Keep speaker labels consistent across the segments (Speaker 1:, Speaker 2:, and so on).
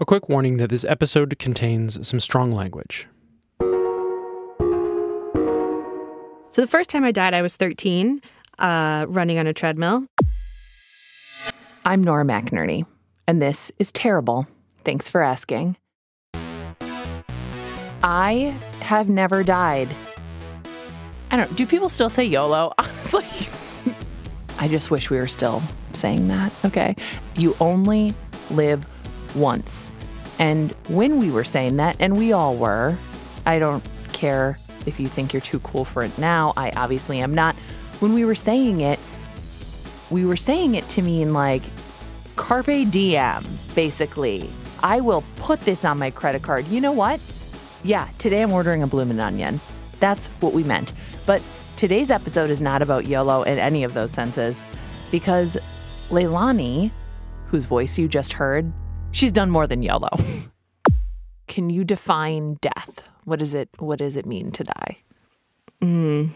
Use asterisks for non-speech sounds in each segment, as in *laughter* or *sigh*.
Speaker 1: A quick warning that this episode contains some strong language.
Speaker 2: So the first time I died, I was 13, uh, running on a treadmill.
Speaker 3: I'm Nora McInerny, and this is terrible. Thanks for asking. I have never died. I don't. Do people still say YOLO? *laughs* Honestly, I just wish we were still saying that. Okay, you only live once, and when we were saying that, and we all were, I don't care if you think you're too cool for it now. I obviously am not. When we were saying it, we were saying it to mean like carpe diem, basically. I will put this on my credit card. You know what? Yeah, today I'm ordering a bloomin' onion. That's what we meant. But today's episode is not about YOLO in any of those senses because Leilani, whose voice you just heard, she's done more than YOLO. *laughs* Can you define death? What is it what does it mean to die?
Speaker 2: Mm.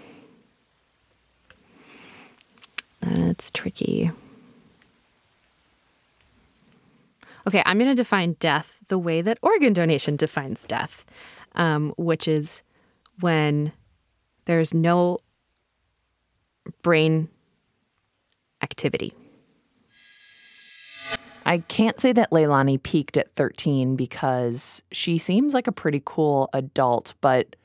Speaker 2: That's tricky. Okay, I'm going to define death the way that organ donation defines death, um, which is when there's no brain activity.
Speaker 3: I can't say that Leilani peaked at 13 because she seems like a pretty cool adult, but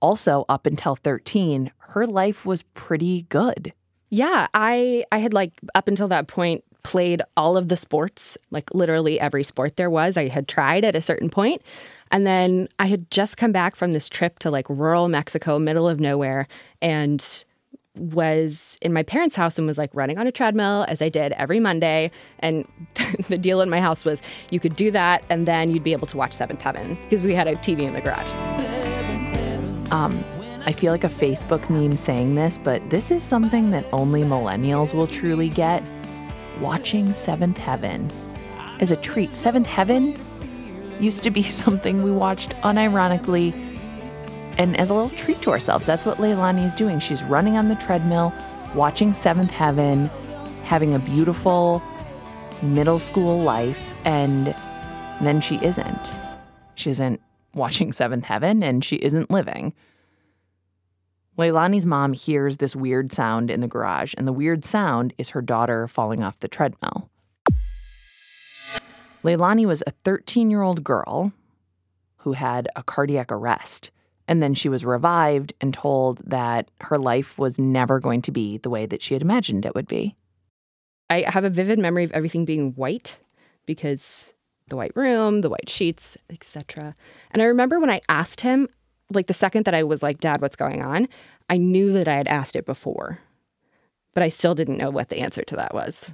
Speaker 3: also up until 13, her life was pretty good.
Speaker 2: Yeah, I I had like up until that point played all of the sports, like literally every sport there was. I had tried at a certain point. And then I had just come back from this trip to like rural Mexico, middle of nowhere, and was in my parents' house and was like running on a treadmill as I did every Monday. And *laughs* the deal in my house was you could do that and then you'd be able to watch Seventh Heaven because we had a TV in the garage.
Speaker 3: Um, I feel like a Facebook meme saying this, but this is something that only millennials will truly get. Watching Seventh Heaven as a treat. Seventh Heaven used to be *laughs* something we watched unironically and as a little treat to ourselves. That's what Leilani is doing. She's running on the treadmill, watching Seventh Heaven, having a beautiful middle school life, and then she isn't. She isn't watching Seventh Heaven and she isn't living. Leilani's mom hears this weird sound in the garage, and the weird sound is her daughter falling off the treadmill. Leilani was a 13 year old girl who had a cardiac arrest. And then she was revived and told that her life was never going to be the way that she had imagined it would be.
Speaker 2: I have a vivid memory of everything being white because the white room, the white sheets, etc. And I remember when I asked him, like the second that I was like, Dad, what's going on? I knew that I had asked it before, but I still didn't know what the answer to that was.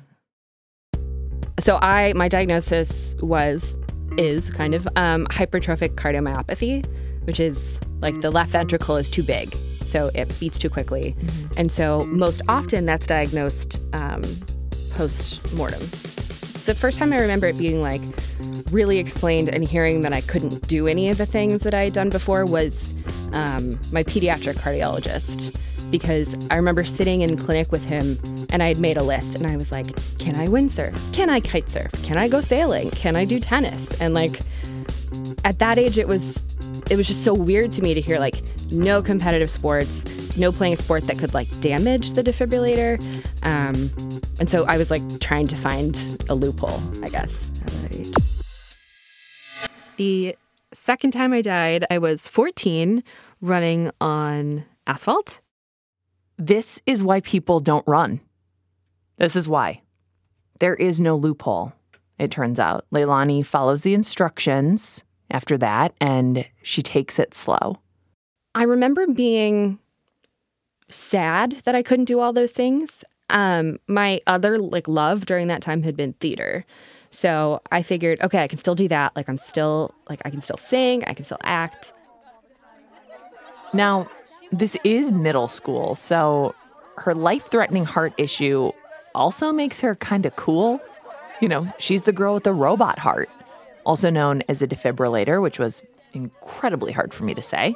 Speaker 2: So I, my diagnosis was, is kind of um, hypertrophic cardiomyopathy, which is like the left ventricle is too big, so it beats too quickly, mm-hmm. and so most often that's diagnosed um, post mortem. The first time I remember it being like really explained and hearing that I couldn't do any of the things that I had done before was um, my pediatric cardiologist because I remember sitting in clinic with him and I had made a list and I was like, can I windsurf? Can I kite surf? Can I go sailing? Can I do tennis? And like at that age it was it was just so weird to me to hear like no competitive sports, no playing a sport that could like damage the defibrillator. Um, and so I was like trying to find a loophole, I guess, at that age. The second time I died, I was 14 running on asphalt.
Speaker 3: This is why people don't run. This is why. There is no loophole, it turns out. Leilani follows the instructions after that and she takes it slow.
Speaker 2: I remember being sad that I couldn't do all those things. Um, my other like love during that time had been theater. So I figured, okay, I can still do that. Like I'm still like I can still sing, I can still act.
Speaker 3: Now, this is middle school, so her life-threatening heart issue also makes her kind of cool. You know, she's the girl with the robot heart, also known as a defibrillator, which was incredibly hard for me to say.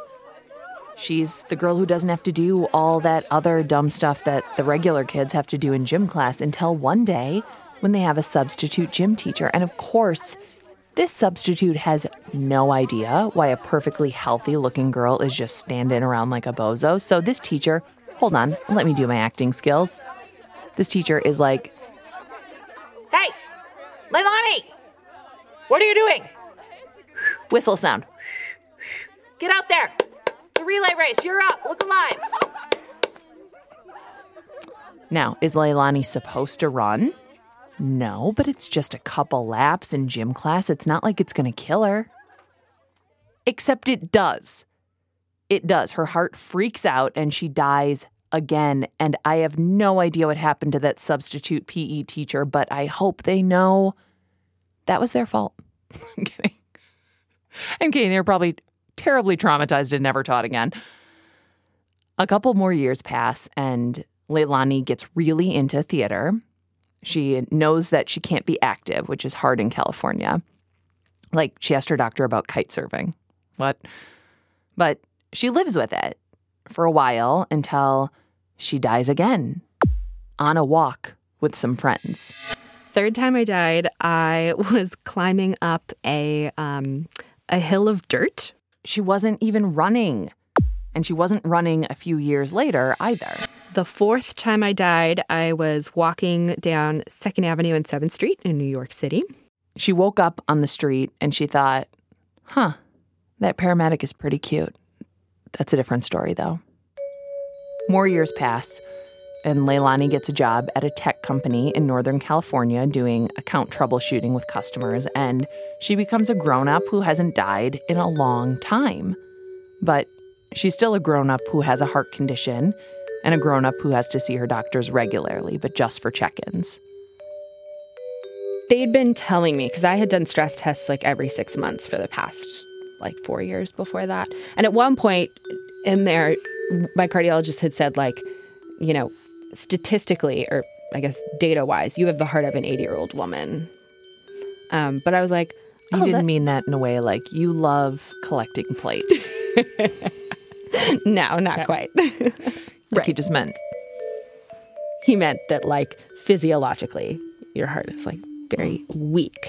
Speaker 3: She's the girl who doesn't have to do all that other dumb stuff that the regular kids have to do in gym class until one day when they have a substitute gym teacher. And of course, This substitute has no idea why a perfectly healthy looking girl is just standing around like a bozo. So this teacher, hold on, let me do my acting skills. This teacher is like, Hey, Leilani, what are you doing? Whistle sound. Get out there. The relay race, you're up. Look alive. Now, is Leilani supposed to run? No, but it's just a couple laps in gym class. It's not like it's going to kill her. Except it does. It does. Her heart freaks out and she dies again. And I have no idea what happened to that substitute PE teacher, but I hope they know that was their fault. *laughs* I'm kidding. I'm kidding. They were probably terribly traumatized and never taught again. A couple more years pass, and Leilani gets really into theater. She knows that she can't be active, which is hard in California. Like, she asked her doctor about kite surfing. What? But she lives with it for a while until she dies again on a walk with some friends.
Speaker 2: Third time I died, I *laughs* was climbing up a um, a hill of dirt.
Speaker 3: She wasn't even running. And she wasn't running a few years later either.
Speaker 2: The fourth time I died, I was walking down Second Avenue and Seventh Street in New York City.
Speaker 3: She woke up on the street and she thought, huh, that paramedic is pretty cute. That's a different story, though. More years pass, and Leilani gets a job at a tech company in Northern California doing account troubleshooting with customers, and she becomes a grown up who hasn't died in a long time. But she's still a grown up who has a heart condition and a grown up who has to see her doctors regularly, but just for check ins.
Speaker 2: They'd been telling me because I had done stress tests like every six months for the past like four years before that. And at one point in there, my cardiologist had said, like, you know, statistically, or I guess data wise, you have the heart of an 80 year old woman. Um, but I was like,
Speaker 3: You
Speaker 2: oh,
Speaker 3: didn't
Speaker 2: that-
Speaker 3: mean that in a way like you love collecting plates. *laughs*
Speaker 2: no, not quite.
Speaker 3: like you just meant
Speaker 2: he meant that like physiologically your heart is like very weak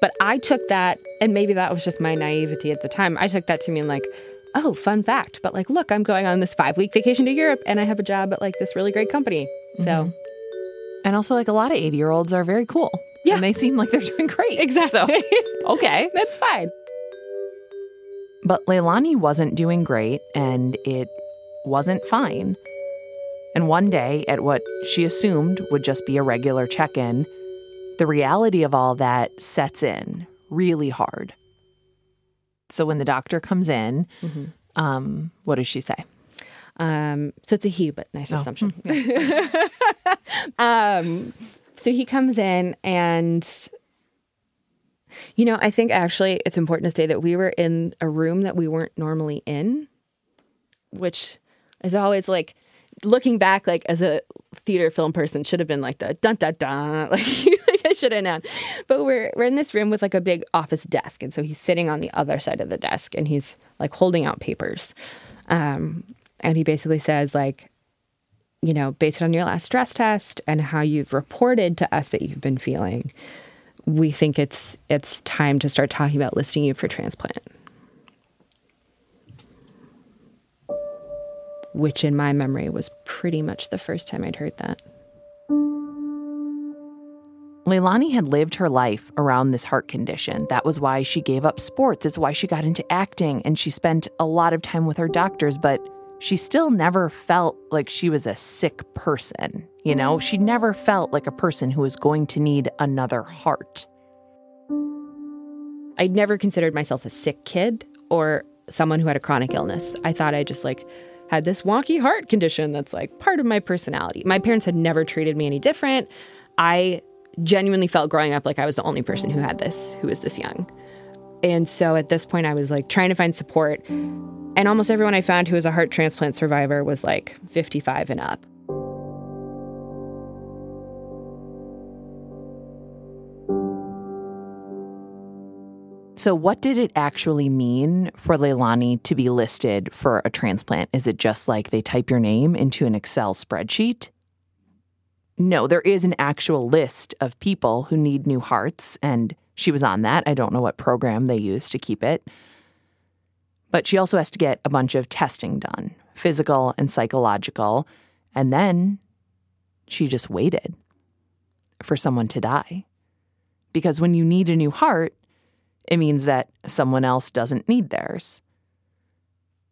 Speaker 2: but i took that and maybe that was just my naivety at the time i took that to mean like oh fun fact but like look i'm going on this five week vacation to europe and i have a job at like this really great company so mm-hmm.
Speaker 3: And also, like a lot of 80 year olds are very cool.
Speaker 2: Yeah.
Speaker 3: And they seem like they're doing great.
Speaker 2: exactly
Speaker 3: So, *laughs* okay. *laughs*
Speaker 2: that's fine
Speaker 3: But Leilani wasn't doing great and it wasn't fine. And one day, at what she assumed would just be a regular check in, the reality of all that sets in really hard. So when the doctor comes in, um, what does she say?
Speaker 2: um, so it's a he but nice
Speaker 3: Oh.
Speaker 2: assumption *laughs* *laughs* um, so he comes in and you know i think actually it's important to say that we were in a room that we weren't normally in which is always like looking back like as a theater film person should have been like the dun dun dun *laughs* like, like i should have known. But we're we're in this room with like a big office desk and so he's sitting on the other side of the desk and he's like holding out papers. Um, and he basically says like you know based on your last stress test and how you've reported to us that you've been feeling we think it's it's time to start talking about listing you for transplant which in my memory was pretty much the first time I'd heard that.
Speaker 3: Leilani had lived her life around this heart condition. That was why she gave up sports. It's why she got into acting and she spent a lot of time with her doctors, but she still never felt like she was a sick person. You know, she never felt like a person who was going to need another heart.
Speaker 2: I'd never considered myself a sick kid or someone who had a chronic illness. I thought I just like had this wonky heart condition that's like part of my personality. My parents had never treated me any different. I genuinely felt growing up like I was the only person who had this, who was this young. And so at this point, I was like trying to find support. And almost everyone I found who was a heart transplant survivor was like 55 and up.
Speaker 3: So, what did it actually mean for Leilani to be listed for a transplant? Is it just like they type your name into an Excel spreadsheet? No, there is an actual list of people who need new hearts, and She was on that. I don't know what program they use to keep it. But she also has to get a bunch of testing done physical and psychological. And then she just waited for someone to die. Because when you need a new heart, it means that someone else doesn't need theirs.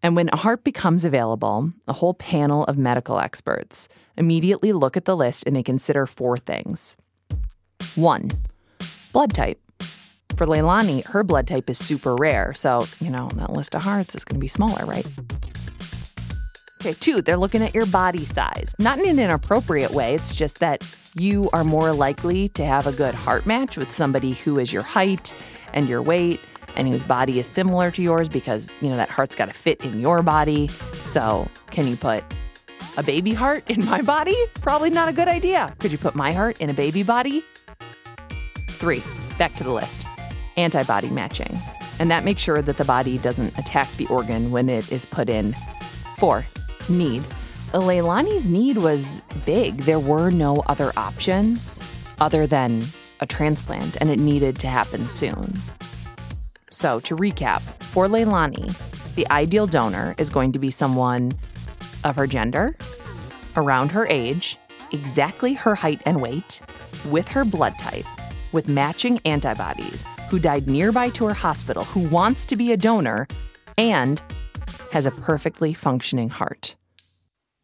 Speaker 3: And when a heart becomes available, a whole panel of medical experts immediately look at the list and they consider four things. One, blood type. For Leilani, her blood type is super rare, so, you know, that list of hearts is going to be smaller, right? Okay, two, they're looking at your body size. Not in an inappropriate way, it's just that you are more likely to have a good heart match with somebody who is your height and your weight and whose body is similar to yours because, you know, that heart's got to fit in your body. So, can you put a baby heart in my body? Probably not a good idea. Could you put my heart in a baby body? Three, back to the list antibody matching. And that makes sure that the body doesn't attack the organ when it is put in. Four, need. Leilani's need was big. There were no other options other than a transplant, and it needed to happen soon. So, to recap, for Leilani, the ideal donor is going to be someone of her gender, around her age, exactly her height and weight, with her blood type, with matching antibodies, who died nearby to her hospital, who wants to be a donor, and has a perfectly functioning heart.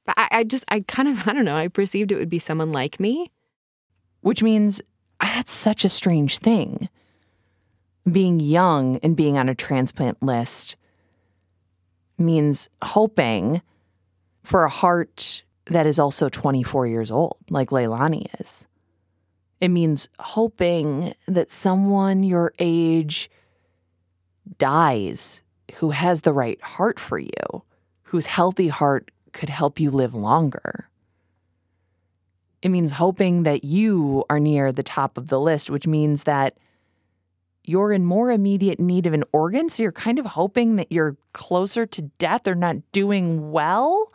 Speaker 2: But I, I just, I kind of, *laughs* I don't know, I perceived it would be someone like me.
Speaker 3: Which means that's such a strange thing. Being young and being on a transplant list means hoping for a heart that is also 24 years old, like Leilani is. It means hoping that someone your age dies who has the right heart for you, whose healthy heart could help you live longer. It means hoping that you are near the top of the list, which means that you're in more immediate need of an organ. So you're kind of hoping that you're closer to death or not doing well.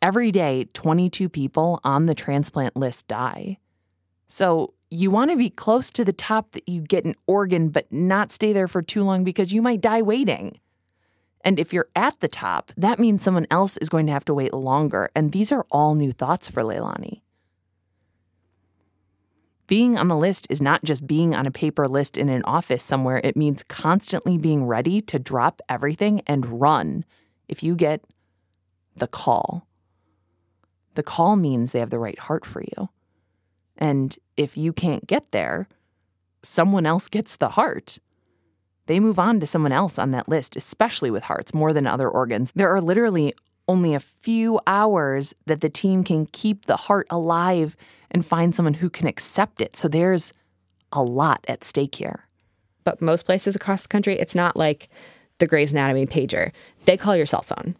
Speaker 3: Every day, 22 people on the transplant list die. So you want to be close to the top that you get an organ, but not stay there for too long because you might die waiting. And if you're at the top, that means someone else is going to have to wait longer. And these are all new thoughts for Leilani. Being on the list is not just being on a paper list in an office somewhere, it means constantly being ready to drop everything and run if you get the call. The call means they have the right heart for you. And if you can't get there, someone else gets the heart. They move on to someone else on that list, especially with hearts more than other organs. There are literally only a few hours that the team can keep the heart alive and find someone who can accept it. So there's a lot at stake here.
Speaker 2: But most places across the country, it's not like the Grey's Anatomy pager. They call your cell phone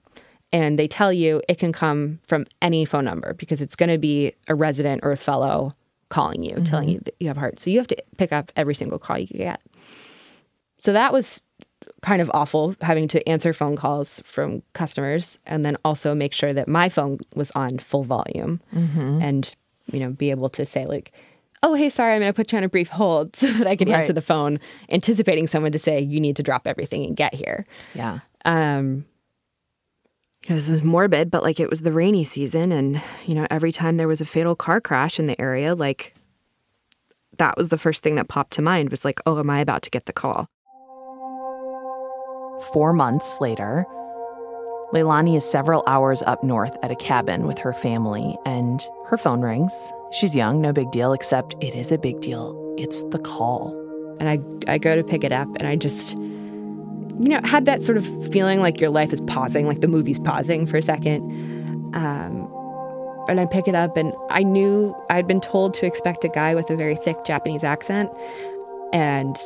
Speaker 2: and they tell you it can come from any phone number because it's going to be a resident or a fellow calling you, mm-hmm. telling you that you have heart. So you have to pick up every single call you get. So that was kind of awful having to answer phone calls from customers and then also make sure that my phone was on full volume mm-hmm. and you know be able to say like oh hey sorry i'm going to put you on a brief hold *laughs* so that i can right. answer the phone anticipating someone to say you need to drop everything and get here
Speaker 3: yeah um
Speaker 2: it was morbid but like it was the rainy season and you know every time there was a fatal car crash in the area like that was the first thing that popped to mind was like oh am i about to get the call
Speaker 3: Four months later, Leilani is several hours up north at a cabin with her family, and her phone rings. She's young, no big deal, except it is a big deal. It's the call.
Speaker 2: And I, I go to pick it up, and I just, you know, had that sort of feeling like your life is pausing, like the movie's pausing for a second. Um, and I pick it up, and I knew I'd been told to expect a guy with a very thick Japanese accent. And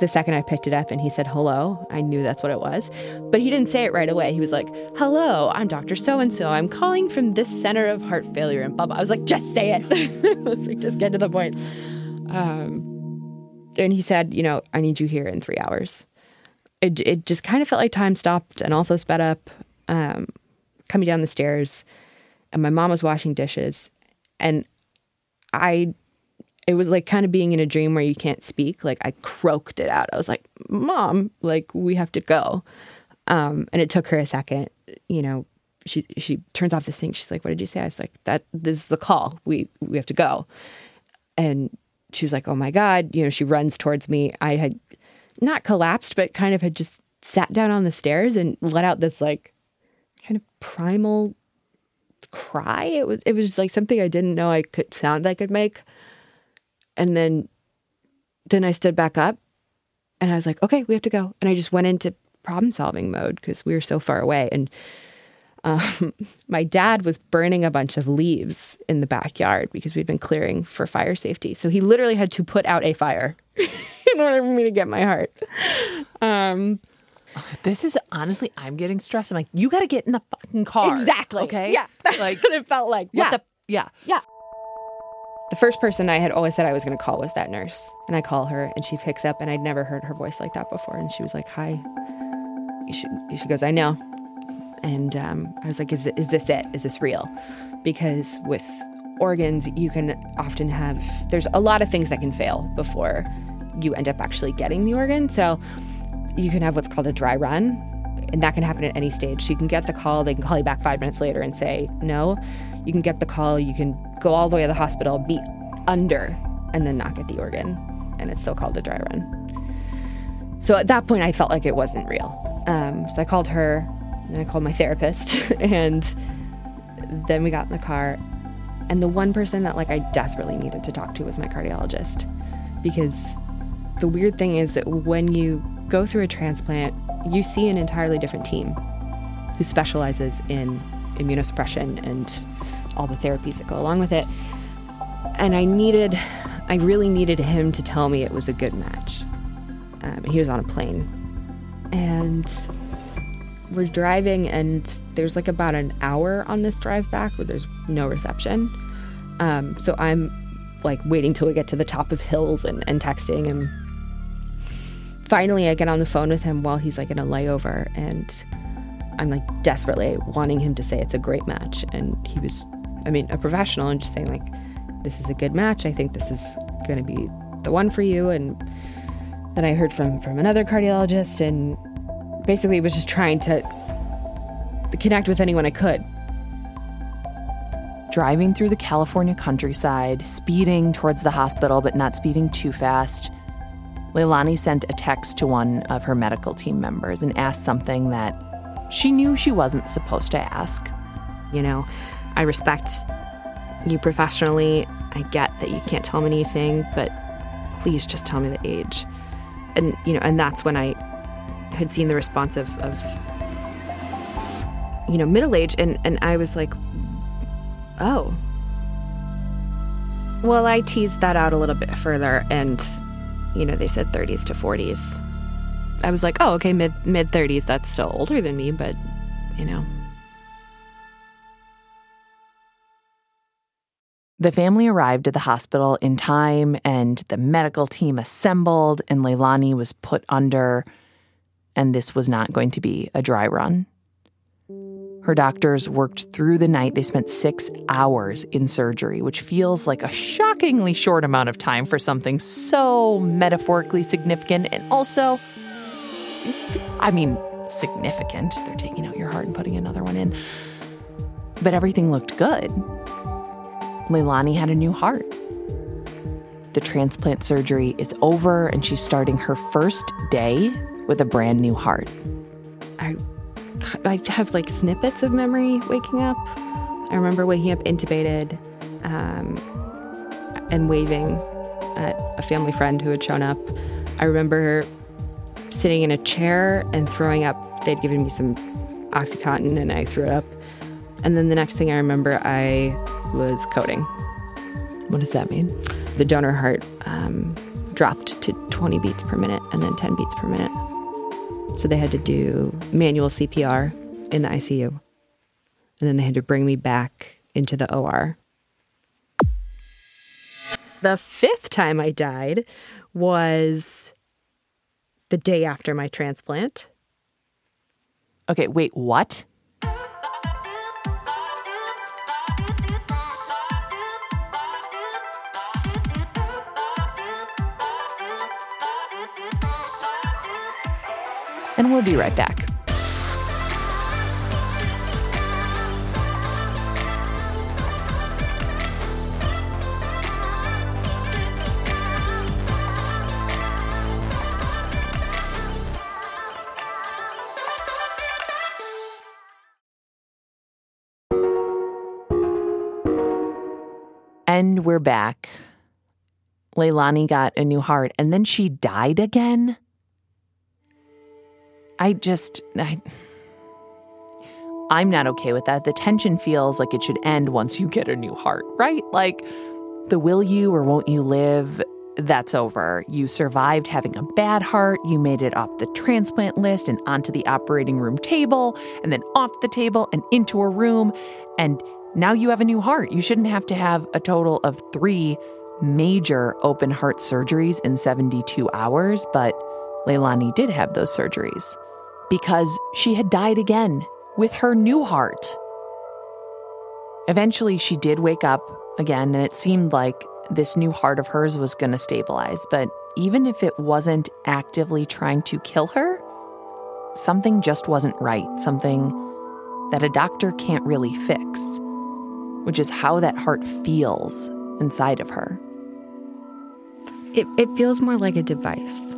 Speaker 2: the second I picked it up and he said hello, I knew that's what it was. But he didn't say it right away. He was like, Hello, I'm Dr. So and so. I'm calling from this center of heart failure and blah, blah. I was like, Just say it. *laughs* I was like, Just get to the point. Um, and he said, You know, I need you here in three hours. It, it just kind of felt like time stopped and also sped up. Um, coming down the stairs, and my mom was washing dishes. And I it was like kind of being in a dream where you can't speak. Like I croaked it out. I was like, "Mom, like we have to go." Um, and it took her a second. You know, she she turns off the thing. She's like, "What did you say?" I was like, "That this is the call. We we have to go." And she was like, "Oh my god!" You know, she runs towards me. I had not collapsed, but kind of had just sat down on the stairs and let out this like kind of primal cry. It was it was like something I didn't know I could sound I could make. And then then I stood back up and I was like, okay, we have to go. And I just went into problem solving mode because we were so far away. And um, *laughs* my dad was burning a bunch of leaves in the backyard because we'd been clearing for fire safety. So he literally had to put out a fire *laughs* in order for me to get my heart. Um,
Speaker 3: This is honestly, I'm getting stressed. I'm like, you got to get in the fucking car.
Speaker 2: Exactly.
Speaker 3: Okay.
Speaker 2: Yeah. *laughs* That's
Speaker 3: Like,
Speaker 2: what it felt like.
Speaker 3: what
Speaker 2: yeah.
Speaker 3: the? Yeah.
Speaker 2: yeah. The first person I had always said I was going to call was that nurse. And I call her and she picks up and I'd never heard her voice like that before. And she was like, hi. She, she goes, I know. And um, I was like, is, is this it? Is this real? Because with organs, you can often have, there's a lot of things that can fail before you end up actually getting the organ. So you can have what's called a dry run, and that can happen at any stage. So you can get the call, they can call you back five minutes later and say no. You can get the call, you can go all the way to the hospital, be under, and then not get the organ, and it's still called a dry run. So at that point, I felt like it wasn't real. Um, so I called her, and then I called my therapist, *laughs* and then we got in the car. And the one person that like I desperately needed to talk to was my cardiologist, because the weird thing is that when you go through a transplant, you see an entirely different team who specializes in immunosuppression and all the therapies that go along with it. And I needed, I really needed him to tell me it was a good match. Um, he was on a plane. And we're driving, and there's like about an hour on this drive back where there's no reception. Um, so I'm like waiting till we get to the top of hills and, and texting him finally I get on the phone with him while he's like in a layover and I'm like desperately wanting him to say it's a great match. And he was I mean a professional and just saying like this is a good match. I think this is going to be the one for you. And then I heard from from another cardiologist and basically was just trying to connect with anyone I could.
Speaker 3: Driving through the California countryside, speeding towards the hospital, but not speeding too fast. Leilani sent a text to one of her medical team members and asked something that she knew she wasn't supposed to ask.
Speaker 2: you know I respect you professionally. I get that you can't tell me anything but please just tell me the age. And you know and that's when I had seen the response of, of you know middle age and and I was like oh. Well I teased that out a little bit further and you know they said 30s to 40s I was like oh okay mid mid 30s that's still older than me but you know
Speaker 3: The family arrived at the hospital in time, and the medical team assembled, and Leilani was put under, and this was not going to be a dry run. Her doctors worked through the night. They spent six hours in surgery, which feels like a shockingly short amount of time for something so metaphorically significant and also, I mean, significant. They're taking out your heart and putting another one in. But everything looked good. Leilani had a new heart. The transplant surgery is over, and she's starting her first day with a brand new heart.
Speaker 2: I, I have like snippets of memory waking up. I remember waking up intubated um, and waving at a family friend who had shown up. I remember sitting in a chair and throwing up. They'd given me some Oxycontin and I threw it up. And then the next thing I remember, I was coding.
Speaker 3: What does that mean?
Speaker 2: The donor heart um, dropped to 20 beats per minute and then 10 beats per minute. So they had to do manual CPR in the ICU. And then they had to bring me back into the OR. The fifth time I died was the day after my transplant.
Speaker 3: Okay, wait, what? And we'll be right back. And we're back. Leilani got a new heart and then she died again. I just I I'm not okay with that. The tension feels like it should end once you get a new heart, right? Like the will you or won't you live, that's over. You survived having a bad heart, you made it off the transplant list and onto the operating room table, and then off the table and into a room, and now you have a new heart. You shouldn't have to have a total of three major open heart surgeries in 72 hours, but Leilani did have those surgeries because she had died again with her new heart. Eventually, she did wake up again, and it seemed like this new heart of hers was going to stabilize. But even if it wasn't actively trying to kill her, something just wasn't right, something that a doctor can't really fix, which is how that heart feels inside of her.
Speaker 2: It, it feels more like a device.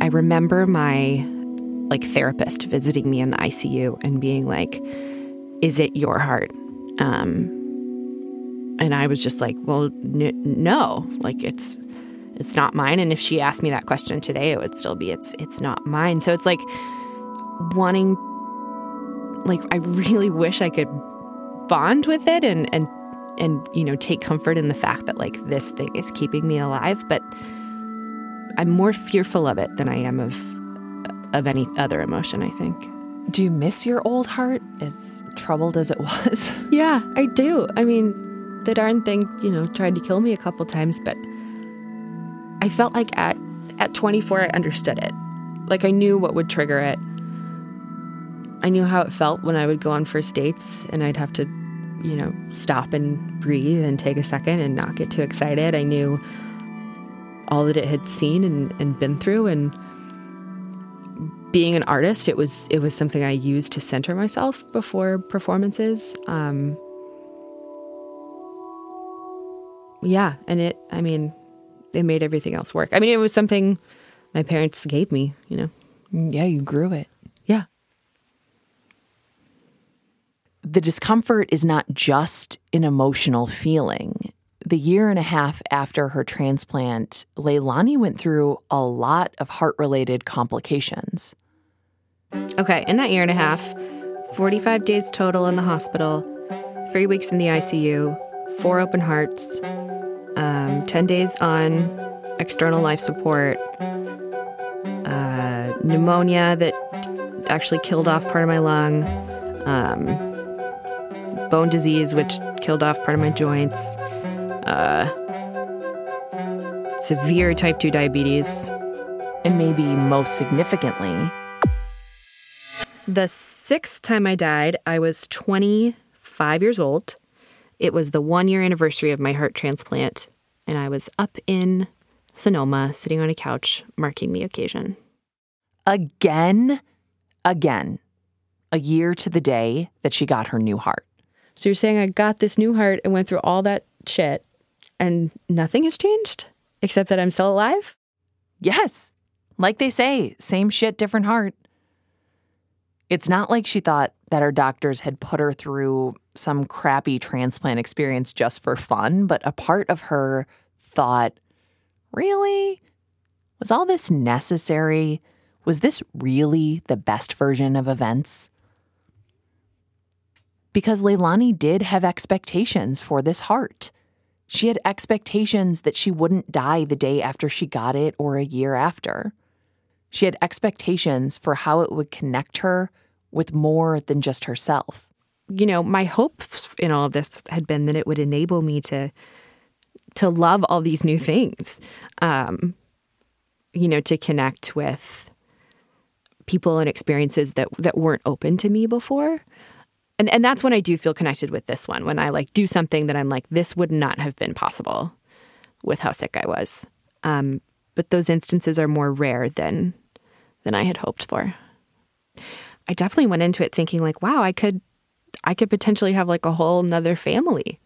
Speaker 2: I remember my like therapist visiting me in the ICU and being like, "Is it your heart?" Um, and I was just like, "Well, n- no, like it's it's not mine." And if she asked me that question today, it would still be, "It's it's not mine." So it's like wanting, like I really *laughs* wish I could bond with it and and and you know take comfort in the fact that like this thing is keeping me alive, but I'm more fearful of it than I am of of any other emotion, I think.
Speaker 3: Do you miss your old heart as troubled as it was? *laughs*
Speaker 2: Yeah, I do. I mean, the darn thing, you know, tried to kill me a couple times, but I felt like at at 24 I understood it. Like I knew what would trigger it. I knew how it felt when I would go on first dates and I'd have to, you know, stop and breathe and take a second and not get too excited. I knew all that it had seen and, and been through and being an artist it was it was something i used to center myself before performances um yeah and it i mean it made everything else work i mean it was something my parents gave me you know
Speaker 3: yeah, you grew it.
Speaker 2: yeah
Speaker 3: The discomfort is not just an emotional feeling. The year and a half after her transplant, Leilani went through a lot of heart related complications.
Speaker 2: Okay in that year and a half 45 days total in the hospital three weeks in the icu four open hearts um, 10 days on external life support uh, pneumonia that actually killed off part of my lung um, bone disease which killed off part of my joints uh, severe type 2 diabetes.
Speaker 3: And maybe most significantly,
Speaker 2: The sixth time I died, I was 25 years old. It was the one year anniversary of my heart transplant, and I was up in Sonoma sitting on a couch marking the occasion.
Speaker 3: again, again, a year to the day that she got her new heart.
Speaker 2: So you're saying I got this new heart and went through all that shit, and nothing has changed except that I'm still alive?
Speaker 3: Yes, like they say, same shit, different heart. It's not like she thought that her doctors had put her through some crappy transplant experience just for fun, but a part of her thought, really? Was all this necessary? Was this really the best version of events? Because Leilani did have expectations for this heart. She had expectations that she wouldn't die the day after she got it or a year after. She had expectations for how it would connect her with more than just herself.
Speaker 2: You know, my hope in all of this had been that it would enable me to to love all these new things. Um, you know, to connect with people and experiences that that weren't open to me before. And and that's when I do feel connected with this one. When I like do something that I'm like, this would not have been possible with how sick I was. Um, but those instances are more rare than than I had hoped for. I definitely went into it thinking like, wow, I could I could potentially have like a whole nother family.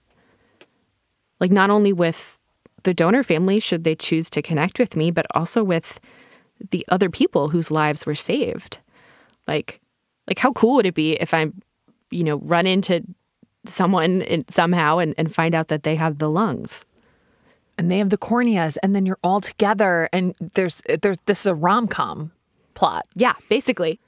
Speaker 2: Like not only with the donor family should they choose to connect with me, but also with the other people whose lives were saved. Like like how cool would it be if I'm, you know, run into someone in, somehow and, and find out that they have the lungs?
Speaker 3: and they have the corneas and then you're all together and there's there's this is a rom-com plot
Speaker 2: Yeah, basically.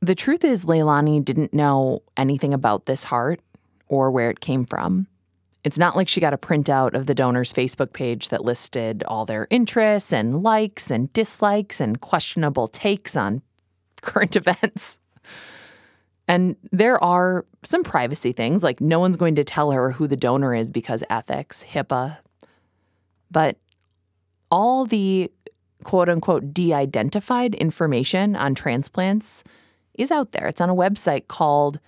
Speaker 3: the truth is leilani didn't know anything about this heart or where it came from it's not like she got a printout of the donor's facebook page that listed all their interests and likes and dislikes and questionable takes on *laughs* current events and there are some privacy things, like no one's going to tell her who the donor is because ethics, HIPAA. But all the quote unquote de identified information on transplants is out there. It's on a website called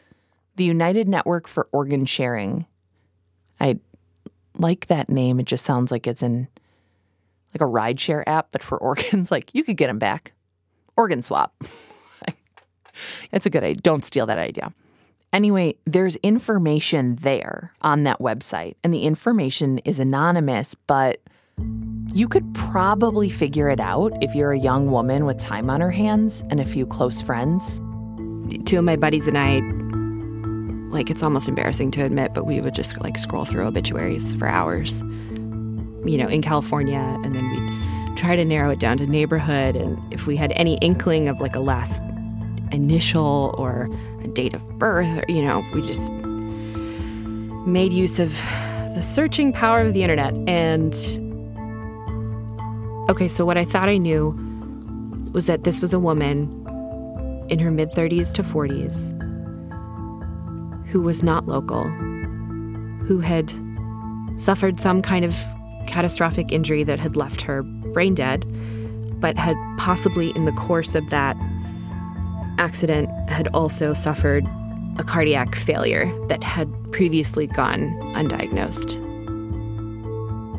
Speaker 3: the United Network for Organ Sharing. I like that name. It just sounds like it's in like a rideshare app, but for *laughs* organs. Like you could get them back. Organ swap. *laughs* It's a good idea. Don't steal that idea. Anyway, there's information there on that website, and the information is anonymous, but you could probably figure it out if you're a young woman with time on her hands and a few close friends.
Speaker 2: Two of my buddies and I like it's almost embarrassing to admit, but we would just like scroll through obituaries for hours. You know, in California, and then we'd try to narrow it down to neighborhood and if we had any inkling of like a last initial or a date of birth, or, you know, we just made use of the searching power of the internet. And okay, so what I thought I knew was that this was a woman in her mid 30s to 40s who was not local, who had suffered some kind of catastrophic injury that had left her brain dead, but had possibly in the course of that accident had also suffered a cardiac failure that had previously gone undiagnosed.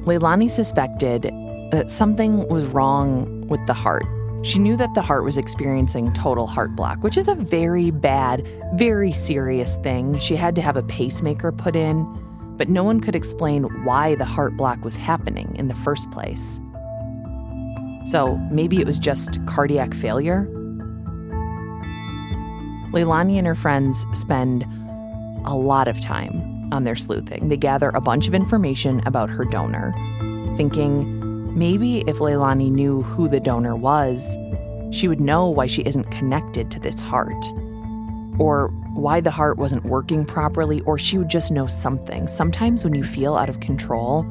Speaker 3: Leilani suspected that something was wrong with the heart. She knew that the heart was experiencing total heart block, which is a very bad, very serious thing. She had to have a pacemaker put in, but no one could explain why the heart block was happening in the first place. So maybe it was just cardiac failure? Leilani and her friends spend a lot of time on their sleuthing. They gather a bunch of information about her donor, thinking maybe if Leilani knew who the donor was, she would know why she isn't connected to this heart, or why the heart wasn't working properly, or she would just know something. Sometimes when you feel out of control,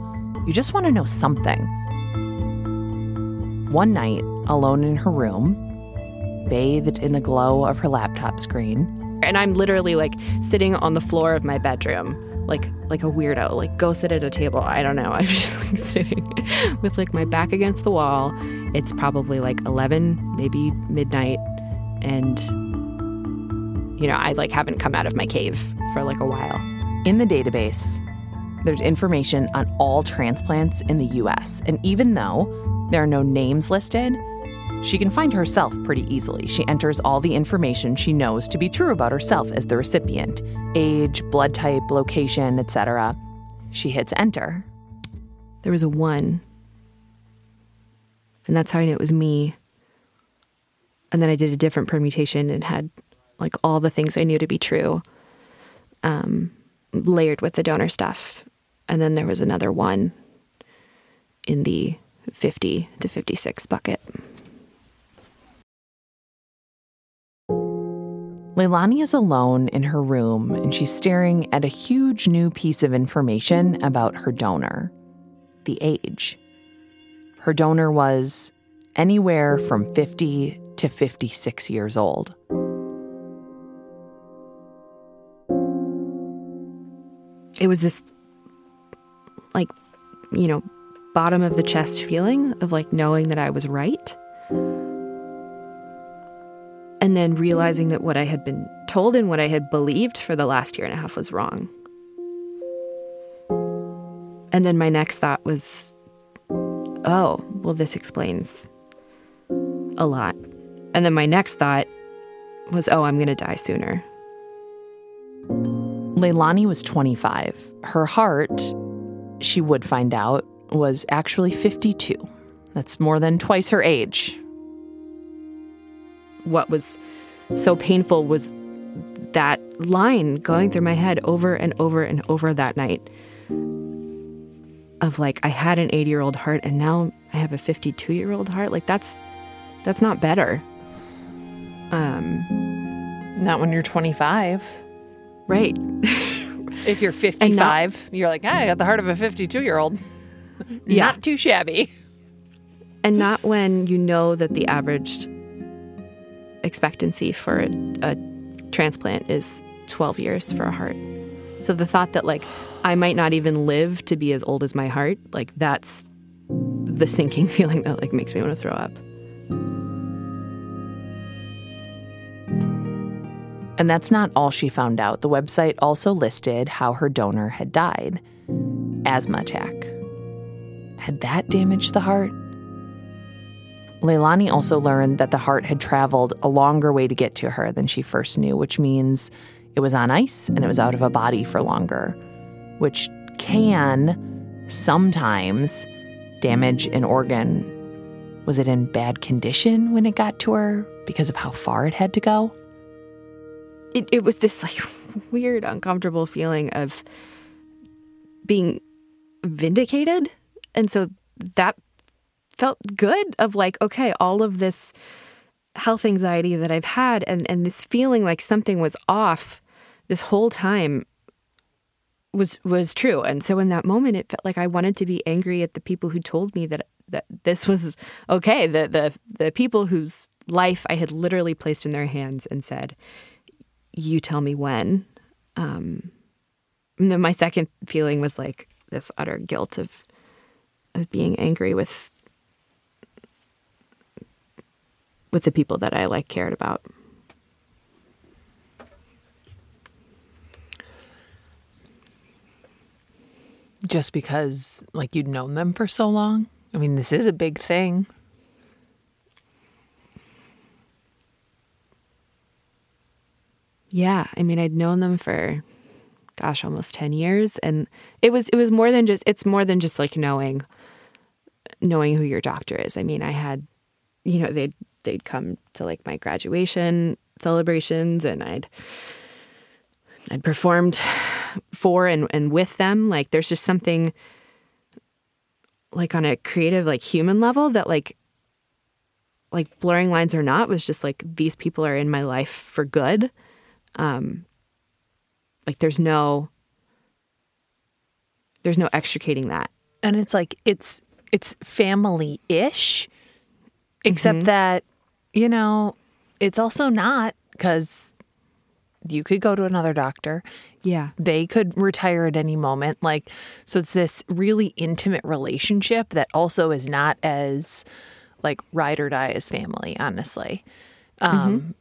Speaker 3: you just want to know something. One night, alone in her room, bathed in the glow of her laptop screen,
Speaker 2: And I'm literally like sitting on the floor of my bedroom, like like a weirdo. Like go sit at a table. I don't know. *laughs* I'm just like sitting with like my back against the wall. It's probably like 11, maybe midnight, and you know I like haven't come out of my cave for like a while.
Speaker 3: In the database, there's information on all transplants in the US. And even though there are no names listed, she can find herself pretty easily. She enters all the information she knows to be true about herself as the recipient age, blood type, location, etc. She hits enter.
Speaker 2: There was a one, and that's how I knew it was me. And then I did a different permutation and had like all the things I knew to be true, um, layered with the donor stuff. And then there was another one in the 50 to 56 bucket.
Speaker 3: Leilani is alone in her room and she's staring at a huge new piece of information about her donor the age. Her donor was anywhere from 50 to 56 years old.
Speaker 2: It was this, like, you know, bottom of the chest feeling of like knowing that I was right. And then realizing that what I had been told and what I had believed for the last year and a half was wrong. And then my next thought was, oh, well, this explains a lot. And then my next thought was, oh, I'm going to die sooner.
Speaker 3: Leilani was 25. Her heart, she would find out, was actually 52. That's more than twice her age.
Speaker 2: What was so painful was that line going through my head over and over and over that night of like I had an 80 year old heart and now I have a 52 year old heart. Like that's that's not better. Um,
Speaker 3: Not when you're 25.
Speaker 2: right. *laughs*
Speaker 3: If you're 55, you're like, "Ah, I got the heart of a 52 year old.
Speaker 2: Yeah.
Speaker 3: Not too shabby.
Speaker 2: and not when you know that the average expectancy for a, a transplant is 12 years for a heart. So the thought that like I might not even live to be as old as my heart, like that's the sinking *laughs* feeling that like makes me want to throw up.
Speaker 3: And that's not all she found out. The website also listed how her donor had died asthma attack. Had that damaged the heart? Leilani also learned that the heart had traveled a longer way to get to her than she first knew, which means it was on ice and it was out of a body for longer, which can sometimes damage an organ. Was it in bad condition when it got to her because of how far it had to go?
Speaker 2: It it was this like *laughs* weird uncomfortable feeling of being vindicated. And so that felt good of like okay, all of this health anxiety that I've had and and this feeling like something was off this whole time was was true. And so in that moment it felt like I wanted to be angry at the people who told me that that this was okay, the the the people whose life I had literally placed in their hands and said, "You tell me when." Um and then my second feeling was like this utter guilt of of being angry with with the people that I like cared about.
Speaker 3: just because like you'd known them for so long i mean this is a big thing
Speaker 2: Yeah, I mean, I'd known them for gosh, almost 10 years and it was it was more than just it's more than just like knowing knowing who your doctor is. I mean, I had you know, they'd they'd come to like my graduation celebrations and I'd I'd performed for and and with them. Like there's just something like on a creative like human level that like like blurring lines or not was just like these people are in my life for good. Um like there's no there's no extricating that.
Speaker 3: And it's like it's it's family-ish except that you know it's also not because you could go to another doctor.
Speaker 2: Yeah.
Speaker 3: They could retire at any moment. Like so it's this really intimate relationship that also is not as like ride or die as family honestly. Um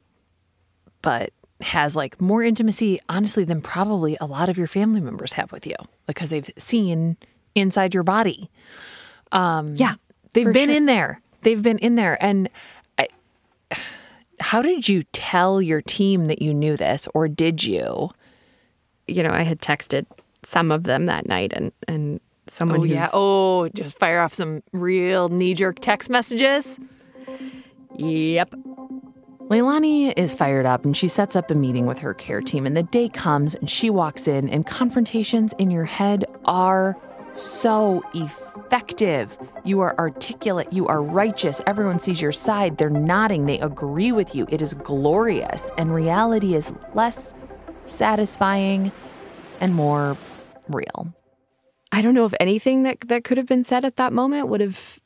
Speaker 3: but has like more intimacy honestly than probably a lot of your family members have with you because they've seen inside your body.
Speaker 2: Yeah
Speaker 3: they've been
Speaker 2: sure.
Speaker 3: in there. They've been in there. And how did you tell your team that you knew this or did you
Speaker 2: you know i had texted some of them that night and and someone
Speaker 3: Oh yeah. Oh, just fire off some real knee-jerk text messages.
Speaker 2: yep
Speaker 3: Leilani is fired up and she sets up a meeting with her care team. And the day comes and she walks in, and confrontations in your head are so effective. You are articulate, you are righteous. Everyone sees your side. They're nodding, they agree with you. It is glorious. And reality is less satisfying and more real.
Speaker 2: i don't know if anything that that could have been said at that moment would have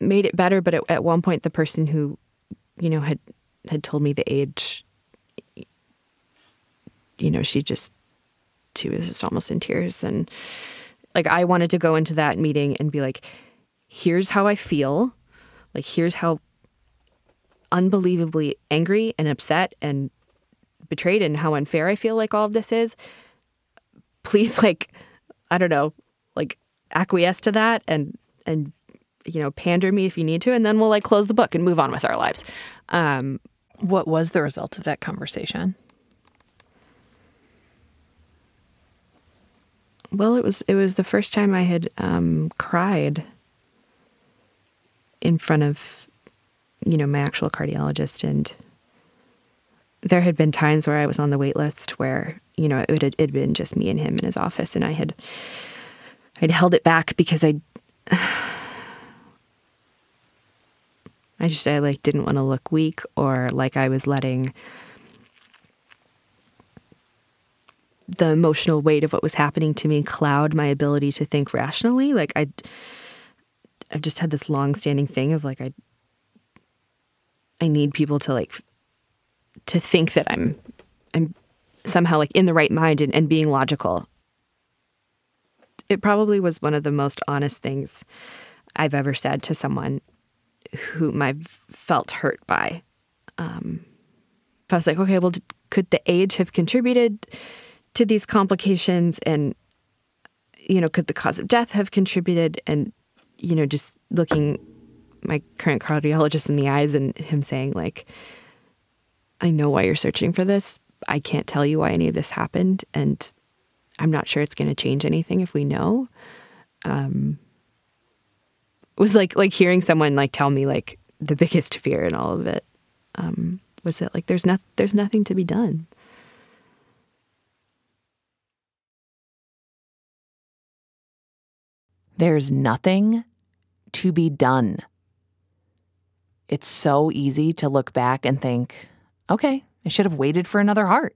Speaker 2: made it better but at, at one point the person who you know had had told me the age you know she just she was just almost in tears and like i wanted to go into that meeting and be like here's how i feel like here's how unbelievably angry and upset and betrayed and how unfair i feel like all of this is please *laughs* like i don't know like acquiesce to that and and you know, pander me if you need to, and then we'll like close the book and move on with our lives. Um,
Speaker 3: What was the result of that conversation?
Speaker 2: Well, it was it was the first time I had um, cried in front of, you know, my actual cardiologist, and there had been times where I was on the wait list where you know it had, it had been just me and him in his office, and I had I'd held it back because I *sighs* I just I like didn't want to look weak or like I was letting the emotional weight of what was happening to me cloud my ability to think rationally. Like I I've just had this long-standing thing of like I I need people to like to think that I'm I'm somehow like in the right mind and, and being logical. It probably was one of the most honest things I've ever said to someone whom I've felt hurt by. Um, I was like, okay, well, did, could the age have contributed to these complications? And, you know, could the cause of death have contributed? And, you know, just looking my current cardiologist in the eyes and him saying, like, I know why you're searching for this. I can't tell you why any of this happened. And I'm not sure it's going to change anything if we know. Um, was like like hearing someone like tell me like the biggest fear in all of it um, was that like there's not there's nothing to be done.
Speaker 3: There's nothing to be done. It's so easy to look back and think, okay, I should have waited for another heart.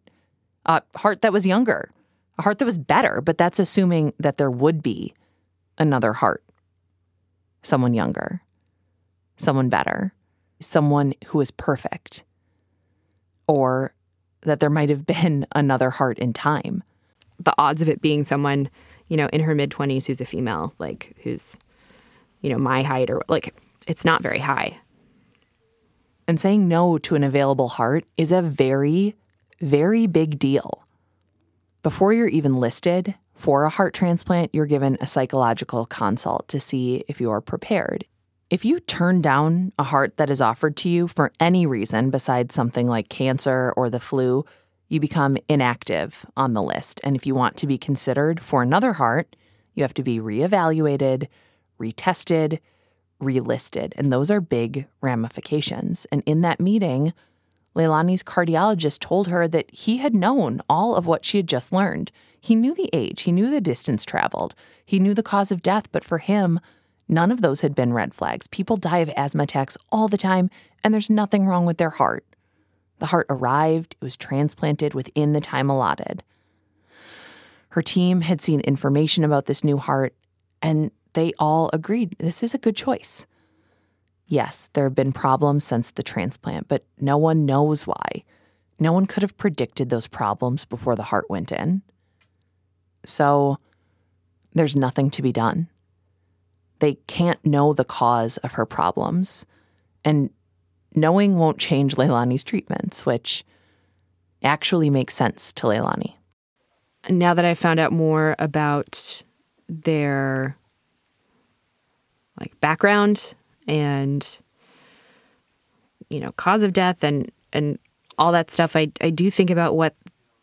Speaker 3: A heart that was younger, a heart that was better, but that's assuming that there would be another heart. Someone younger, someone better, someone who is perfect, or that there might have been *laughs* another heart in time.
Speaker 2: The odds of it being someone, you know, in her mid 20s who's a female, like who's, you know, my height or like it's not very high.
Speaker 3: And saying no to an available heart is a very, very big deal. Before you're even listed for a heart transplant, you're given a psychological consult to see if you are prepared. If you turn down a heart that is offered to you for any reason besides something like cancer or the flu, you become inactive on the list. And if you want to be considered for another heart, you have to be reevaluated, retested, relisted. And those are big ramifications. And in that meeting, Leilani's cardiologist told her that he had known all of what she had just learned. He knew the age, he knew the distance traveled, he knew the cause of death, but for him, none of those had been red flags. People die of asthma attacks all the time, and there's nothing wrong with their heart. The heart arrived, it was transplanted within the time allotted. Her team had seen information about this new heart, and they all agreed this is a good choice. Yes, there have been problems since the transplant, but no one knows why. No one could have predicted those problems before the heart went in. So there's nothing to be done. They can't know the cause of her problems, and knowing won't change Leilani's treatments, which actually makes sense to Leilani.
Speaker 2: Now that I found out more about their like background and you know cause of death and and all that stuff I I do think about what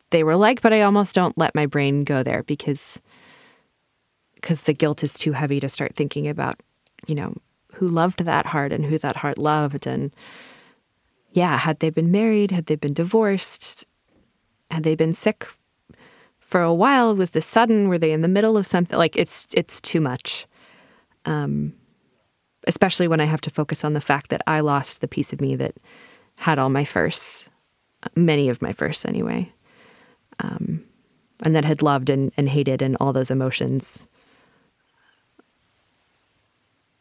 Speaker 2: they were like but I almost don't let my brain go there because because the guilt is too heavy to start thinking about you know who loved that heart and who that heart loved. And yeah had they been married had they been divorced had they been sick for a while was this sudden? Were they in the middle of something? Like it's it's too much. Um especially when I have to focus on the fact that I lost the piece of me that had all my firsts, many of my firsts anyway, um, and that had loved and, and hated and all those emotions.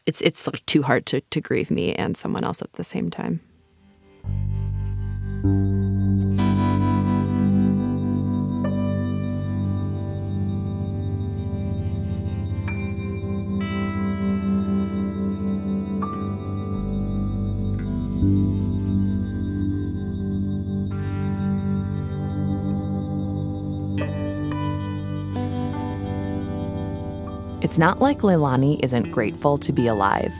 Speaker 2: It's it's like too hard to to grieve me and someone else at the same time.
Speaker 3: It's not like Leilani isn't grateful to be alive.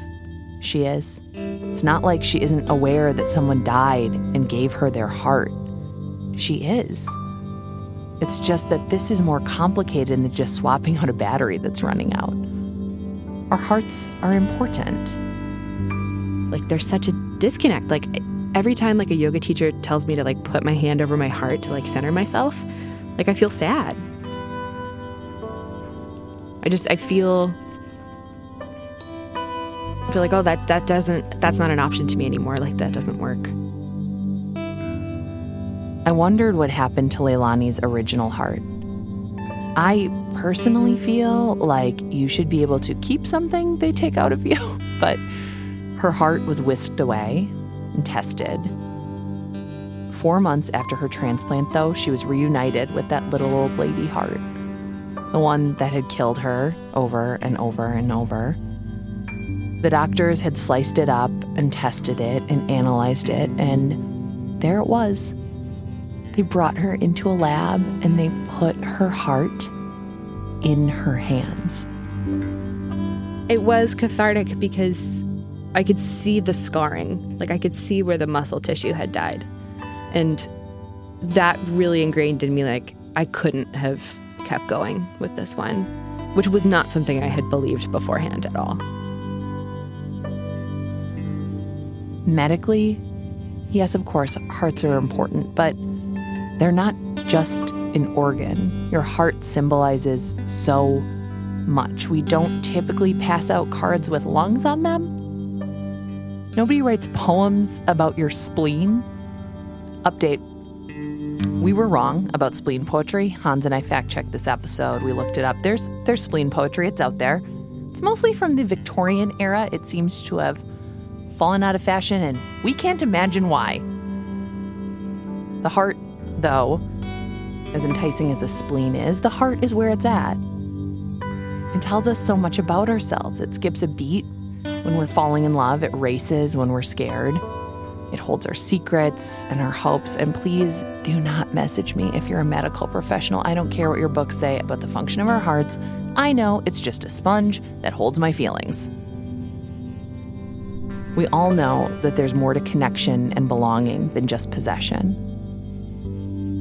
Speaker 3: she is. It's not like she isn't aware that someone died and gave her their heart. She is. It's just that this is more complicated than just swapping out a battery that's running out. Our hearts are important.
Speaker 2: Like there's such a disconnect. Like every time like a yoga teacher tells me to like put my hand over my heart to like center myself, like I feel sad. I just I feel I feel like oh that that doesn't that's not an option to me anymore. Like that doesn't work.
Speaker 3: I wondered what happened to Leilani's original heart. I personally mm-hmm. feel like you should be able to keep something they take out of you, *laughs* but her heart was whisked away and tested. Four months after her transplant, though, she was reunited with that little old lady heart, the one that had killed her over and over and over. The doctors had sliced it up and tested it and analyzed it, and there it was they brought her into a lab and they put her heart in her hands.
Speaker 2: It was cathartic because I could see the scarring. Like I could see where the muscle tissue had died. And that really ingrained in me like I couldn't have kept going with this one, which was not something I had believed beforehand at all.
Speaker 3: Medically, yes, of course, hearts are important, but they're not just an organ. Your heart symbolizes so much. We don't typically pass out cards with lungs on them. Nobody writes poems about your spleen. Update. We were wrong about spleen poetry. Hans and I fact checked this episode. We looked it up. There's there's spleen poetry. It's out there. It's mostly from the Victorian era. It seems to have fallen out of fashion and we can't imagine why. The heart though, as enticing as a spleen is, the heart is where it's at. It tells us so much about ourselves. It skips a beat when we're falling in love, it races when we're scared. It holds our secrets and our hopes. And please do not message me if you're a medical professional. I don't care what your books say about the function of our hearts. I know it's just a sponge that holds my feelings. We all know that there's more to connection and belonging than just possession.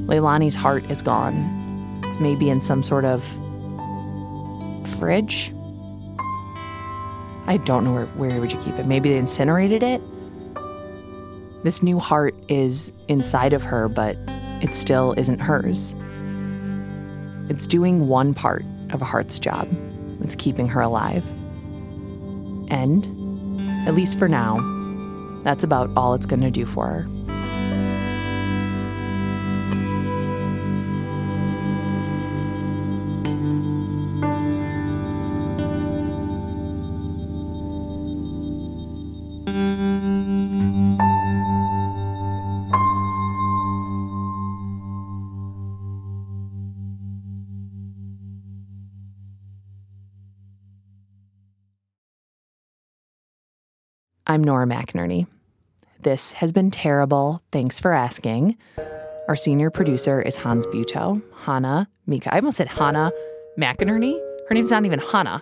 Speaker 3: Leilani's heart is gone. It's maybe in some sort of fridge. I don't know where, where would you keep it. Maybe they incinerated it. This new heart is inside of her, but it still isn't hers. It's doing one part of a heart's job. It's keeping her alive. And, at least for now, that's about all it's going to do for her. I'm Nora McInerny. This has been terrible. Thanks for asking. Our senior producer is Hans Buetow. Hannah Mika. I almost said Hannah McInerny. Her name's not even Hannah.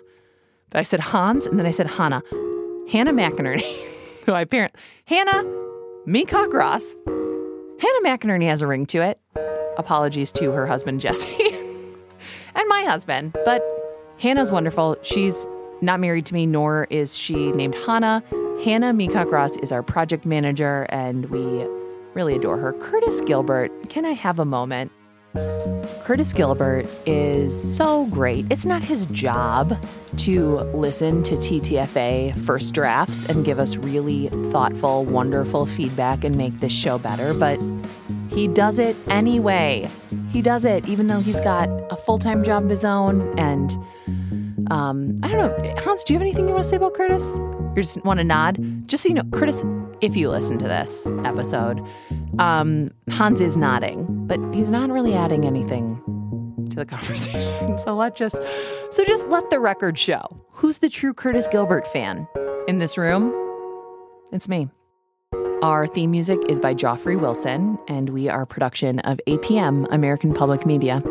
Speaker 3: But I said Hans and then I said Hannah. Hannah McInerny, *laughs* who I parent. Hannah Meacock Ross. Hannah McInerny has a ring to it. Apologies to her husband, Jesse, *laughs* and my husband. But Hannah's wonderful. She's not married to me, nor is she named Hannah. Hannah Meacock Ross is our project manager, and we really adore her. Curtis Gilbert, can I have a moment? Curtis Gilbert is so great. It's not his job to listen to TTFA first drafts and give us really thoughtful, wonderful feedback and make this show better, but he does it anyway. He does it even though he's got a full time job of his own. And um, I don't know. Hans, do you have anything you want to say about Curtis? You just want to nod? Just so you know, Curtis, if you listen to this episode, um, Hans is nodding, but he's not really adding anything to the *laughs* conversation. So let just so just let the record show. Who's the true Curtis Gilbert fan in this room? It's me. Our theme music is by Joffrey Wilson, and we are production of APM American Public Media.